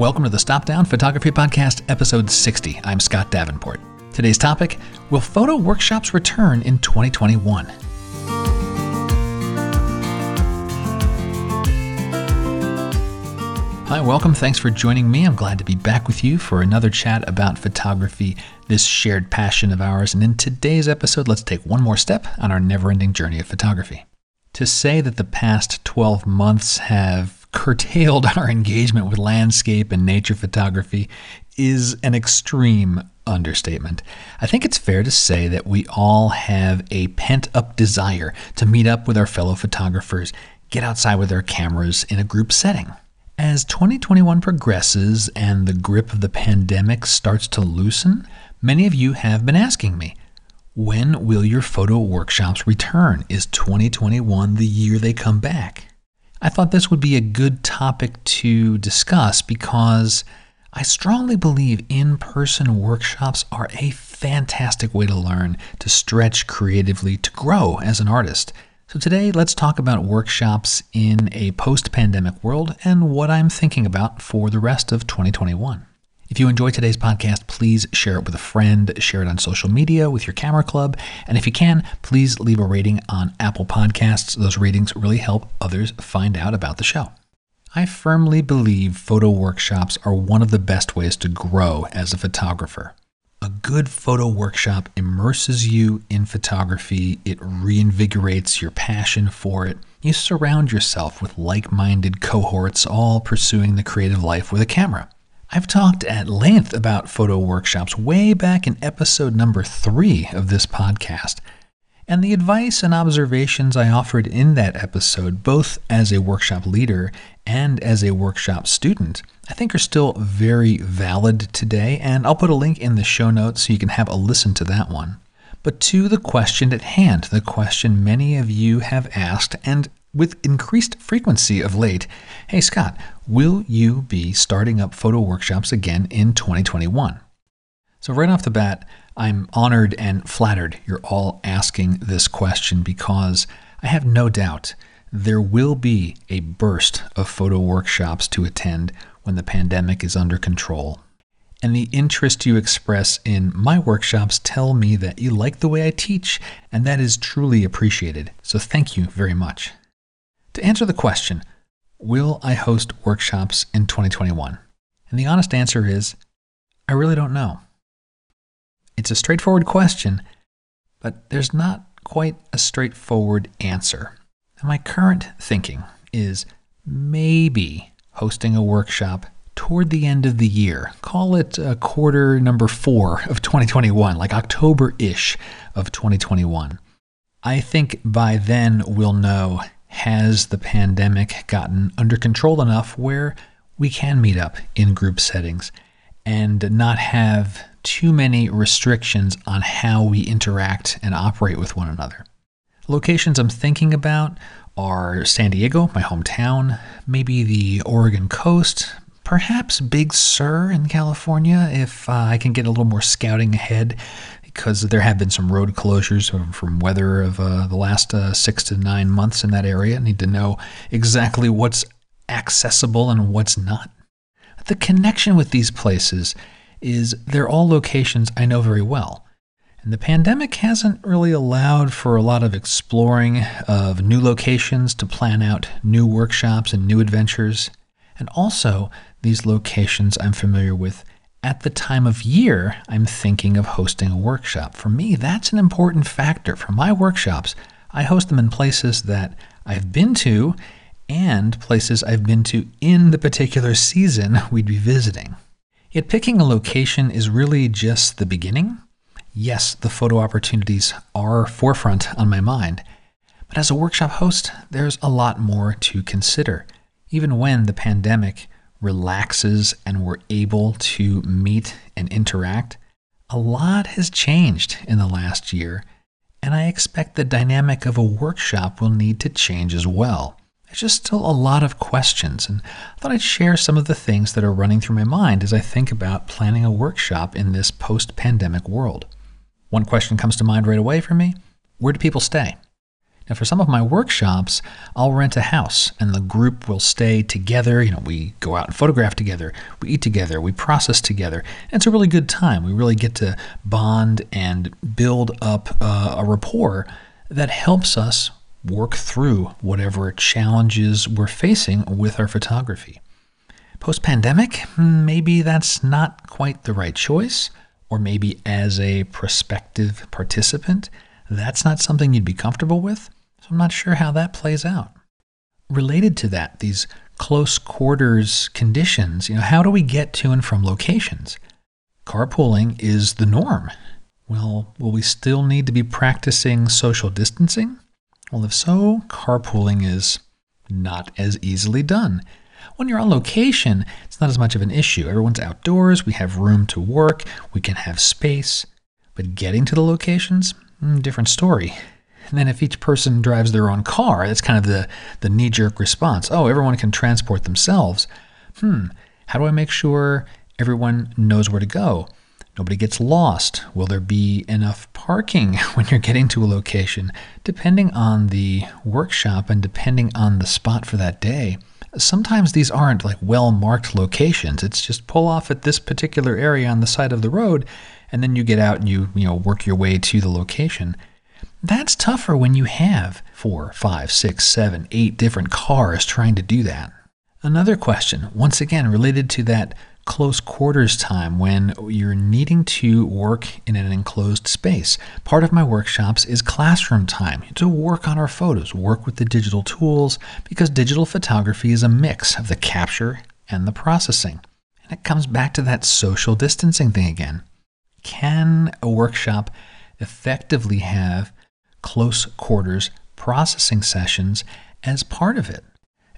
Welcome to the Stop Down Photography Podcast, episode 60. I'm Scott Davenport. Today's topic Will photo workshops return in 2021? Hi, welcome. Thanks for joining me. I'm glad to be back with you for another chat about photography, this shared passion of ours. And in today's episode, let's take one more step on our never ending journey of photography. To say that the past 12 months have curtailed our engagement with landscape and nature photography is an extreme understatement. I think it's fair to say that we all have a pent up desire to meet up with our fellow photographers, get outside with our cameras in a group setting. As 2021 progresses and the grip of the pandemic starts to loosen, many of you have been asking me, when will your photo workshops return? Is 2021 the year they come back? I thought this would be a good topic to discuss because I strongly believe in person workshops are a fantastic way to learn, to stretch creatively, to grow as an artist. So, today, let's talk about workshops in a post pandemic world and what I'm thinking about for the rest of 2021. If you enjoy today's podcast, please share it with a friend, share it on social media with your camera club, and if you can, please leave a rating on Apple Podcasts. Those ratings really help others find out about the show. I firmly believe photo workshops are one of the best ways to grow as a photographer. A good photo workshop immerses you in photography, it reinvigorates your passion for it. You surround yourself with like minded cohorts, all pursuing the creative life with a camera. I've talked at length about photo workshops way back in episode number three of this podcast. And the advice and observations I offered in that episode, both as a workshop leader and as a workshop student, I think are still very valid today. And I'll put a link in the show notes so you can have a listen to that one. But to the question at hand, the question many of you have asked, and with increased frequency of late, hey Scott, will you be starting up photo workshops again in 2021? So, right off the bat, I'm honored and flattered you're all asking this question because I have no doubt there will be a burst of photo workshops to attend when the pandemic is under control. And the interest you express in my workshops tell me that you like the way I teach, and that is truly appreciated. So, thank you very much. To answer the question, will I host workshops in 2021? And the honest answer is, I really don't know. It's a straightforward question, but there's not quite a straightforward answer. And my current thinking is maybe hosting a workshop toward the end of the year. Call it a quarter number four of 2021, like October ish of 2021. I think by then we'll know has the pandemic gotten under control enough where we can meet up in group settings and not have too many restrictions on how we interact and operate with one another. Locations I'm thinking about are San Diego, my hometown, maybe the Oregon coast, perhaps Big Sur in California if uh, I can get a little more scouting ahead because there have been some road closures from weather of uh, the last uh, six to nine months in that area. I need to know exactly what's accessible and what's not. The connection with these places is they're all locations I know very well. And the pandemic hasn't really allowed for a lot of exploring of new locations to plan out new workshops and new adventures. And also, these locations I'm familiar with at the time of year I'm thinking of hosting a workshop. For me, that's an important factor. For my workshops, I host them in places that I've been to and places I've been to in the particular season we'd be visiting. Yet picking a location is really just the beginning. Yes, the photo opportunities are forefront on my mind, but as a workshop host, there's a lot more to consider. Even when the pandemic relaxes and we're able to meet and interact, a lot has changed in the last year, and I expect the dynamic of a workshop will need to change as well. There's just still a lot of questions, and I thought I'd share some of the things that are running through my mind as I think about planning a workshop in this post pandemic world. One question comes to mind right away for me Where do people stay? And for some of my workshops, I'll rent a house and the group will stay together. You know, we go out and photograph together, we eat together, we process together. And it's a really good time. We really get to bond and build up uh, a rapport that helps us work through whatever challenges we're facing with our photography. Post pandemic, maybe that's not quite the right choice, or maybe as a prospective participant, that's not something you'd be comfortable with. I'm not sure how that plays out. Related to that, these close quarters conditions, you know, how do we get to and from locations? Carpooling is the norm. Well, will we still need to be practicing social distancing? Well, if so, carpooling is not as easily done. When you're on location, it's not as much of an issue. Everyone's outdoors, we have room to work, we can have space. But getting to the locations, mm, different story. And then if each person drives their own car, that's kind of the, the knee jerk response. Oh, everyone can transport themselves. Hmm, how do I make sure everyone knows where to go? Nobody gets lost. Will there be enough parking when you're getting to a location? Depending on the workshop and depending on the spot for that day, sometimes these aren't like well marked locations. It's just pull off at this particular area on the side of the road, and then you get out and you, you know, work your way to the location. That's tougher when you have four, five, six, seven, eight different cars trying to do that. Another question, once again related to that close quarters time when you're needing to work in an enclosed space. Part of my workshops is classroom time to work on our photos, work with the digital tools, because digital photography is a mix of the capture and the processing. And it comes back to that social distancing thing again. Can a workshop effectively have close quarters processing sessions as part of it.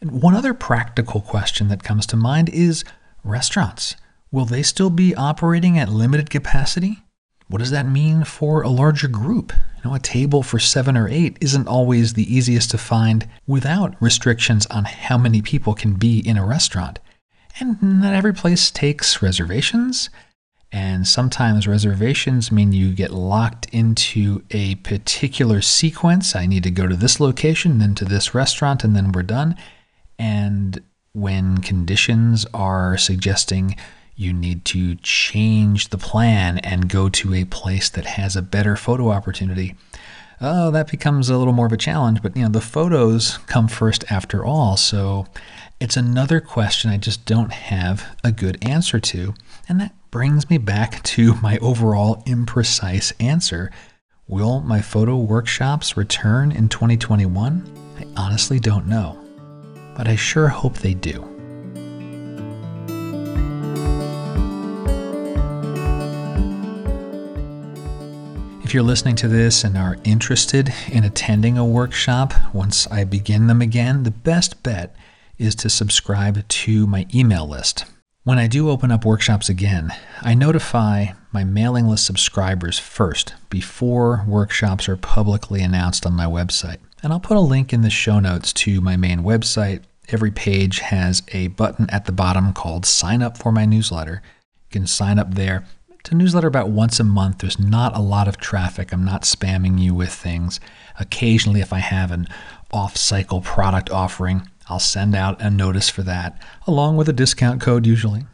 And one other practical question that comes to mind is restaurants. Will they still be operating at limited capacity? What does that mean for a larger group? You know, a table for seven or eight isn't always the easiest to find without restrictions on how many people can be in a restaurant. And not every place takes reservations, and sometimes reservations mean you get locked into a particular sequence. I need to go to this location, then to this restaurant, and then we're done. And when conditions are suggesting you need to change the plan and go to a place that has a better photo opportunity, oh, that becomes a little more of a challenge. But you know, the photos come first after all. So it's another question I just don't have a good answer to. And that brings me back to my overall imprecise answer. Will my photo workshops return in 2021? I honestly don't know, but I sure hope they do. If you're listening to this and are interested in attending a workshop once I begin them again, the best bet is to subscribe to my email list. When I do open up workshops again, I notify my mailing list subscribers first before workshops are publicly announced on my website. And I'll put a link in the show notes to my main website. Every page has a button at the bottom called Sign Up for My Newsletter. You can sign up there. To newsletter about once a month. There's not a lot of traffic. I'm not spamming you with things. Occasionally, if I have an off cycle product offering, I'll send out a notice for that, along with a discount code usually.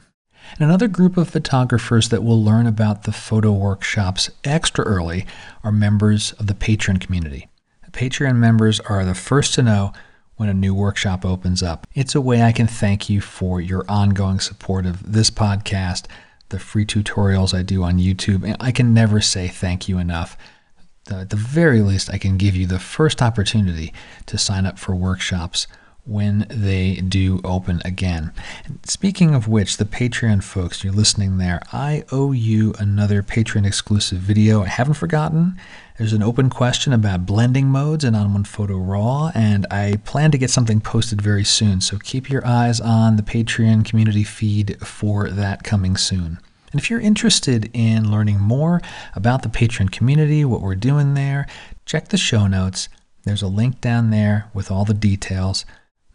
And another group of photographers that will learn about the photo workshops extra early are members of the Patreon community. Patreon members are the first to know when a new workshop opens up. It's a way I can thank you for your ongoing support of this podcast, the free tutorials I do on YouTube. I can never say thank you enough. At the very least, I can give you the first opportunity to sign up for workshops when they do open again. Speaking of which, the Patreon folks, you're listening there, I owe you another Patreon exclusive video. I haven't forgotten. There's an open question about blending modes in ON1 Photo RAW, and I plan to get something posted very soon. So keep your eyes on the Patreon community feed for that coming soon. And if you're interested in learning more about the Patreon community, what we're doing there, check the show notes. There's a link down there with all the details.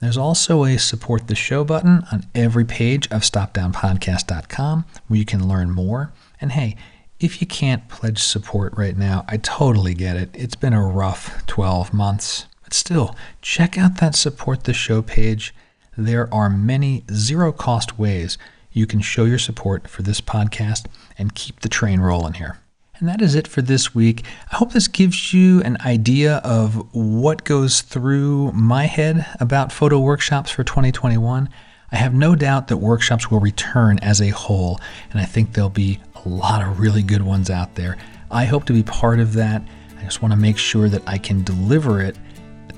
There's also a support the show button on every page of stopdownpodcast.com where you can learn more. And hey, if you can't pledge support right now, I totally get it. It's been a rough 12 months. But still, check out that support the show page. There are many zero cost ways you can show your support for this podcast and keep the train rolling here. And that is it for this week. I hope this gives you an idea of what goes through my head about photo workshops for 2021. I have no doubt that workshops will return as a whole, and I think there'll be a lot of really good ones out there. I hope to be part of that. I just want to make sure that I can deliver it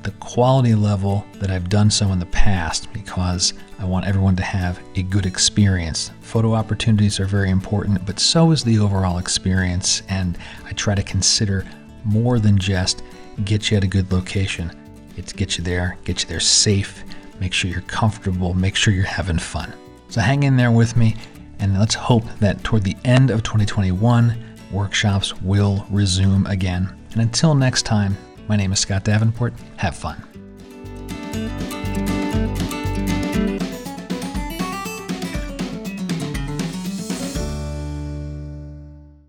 the quality level that I've done so in the past because I want everyone to have a good experience. Photo opportunities are very important, but so is the overall experience, and I try to consider more than just get you at a good location. It's get you there, get you there safe, make sure you're comfortable, make sure you're having fun. So hang in there with me, and let's hope that toward the end of 2021, workshops will resume again. And until next time, my name is Scott Davenport. Have fun.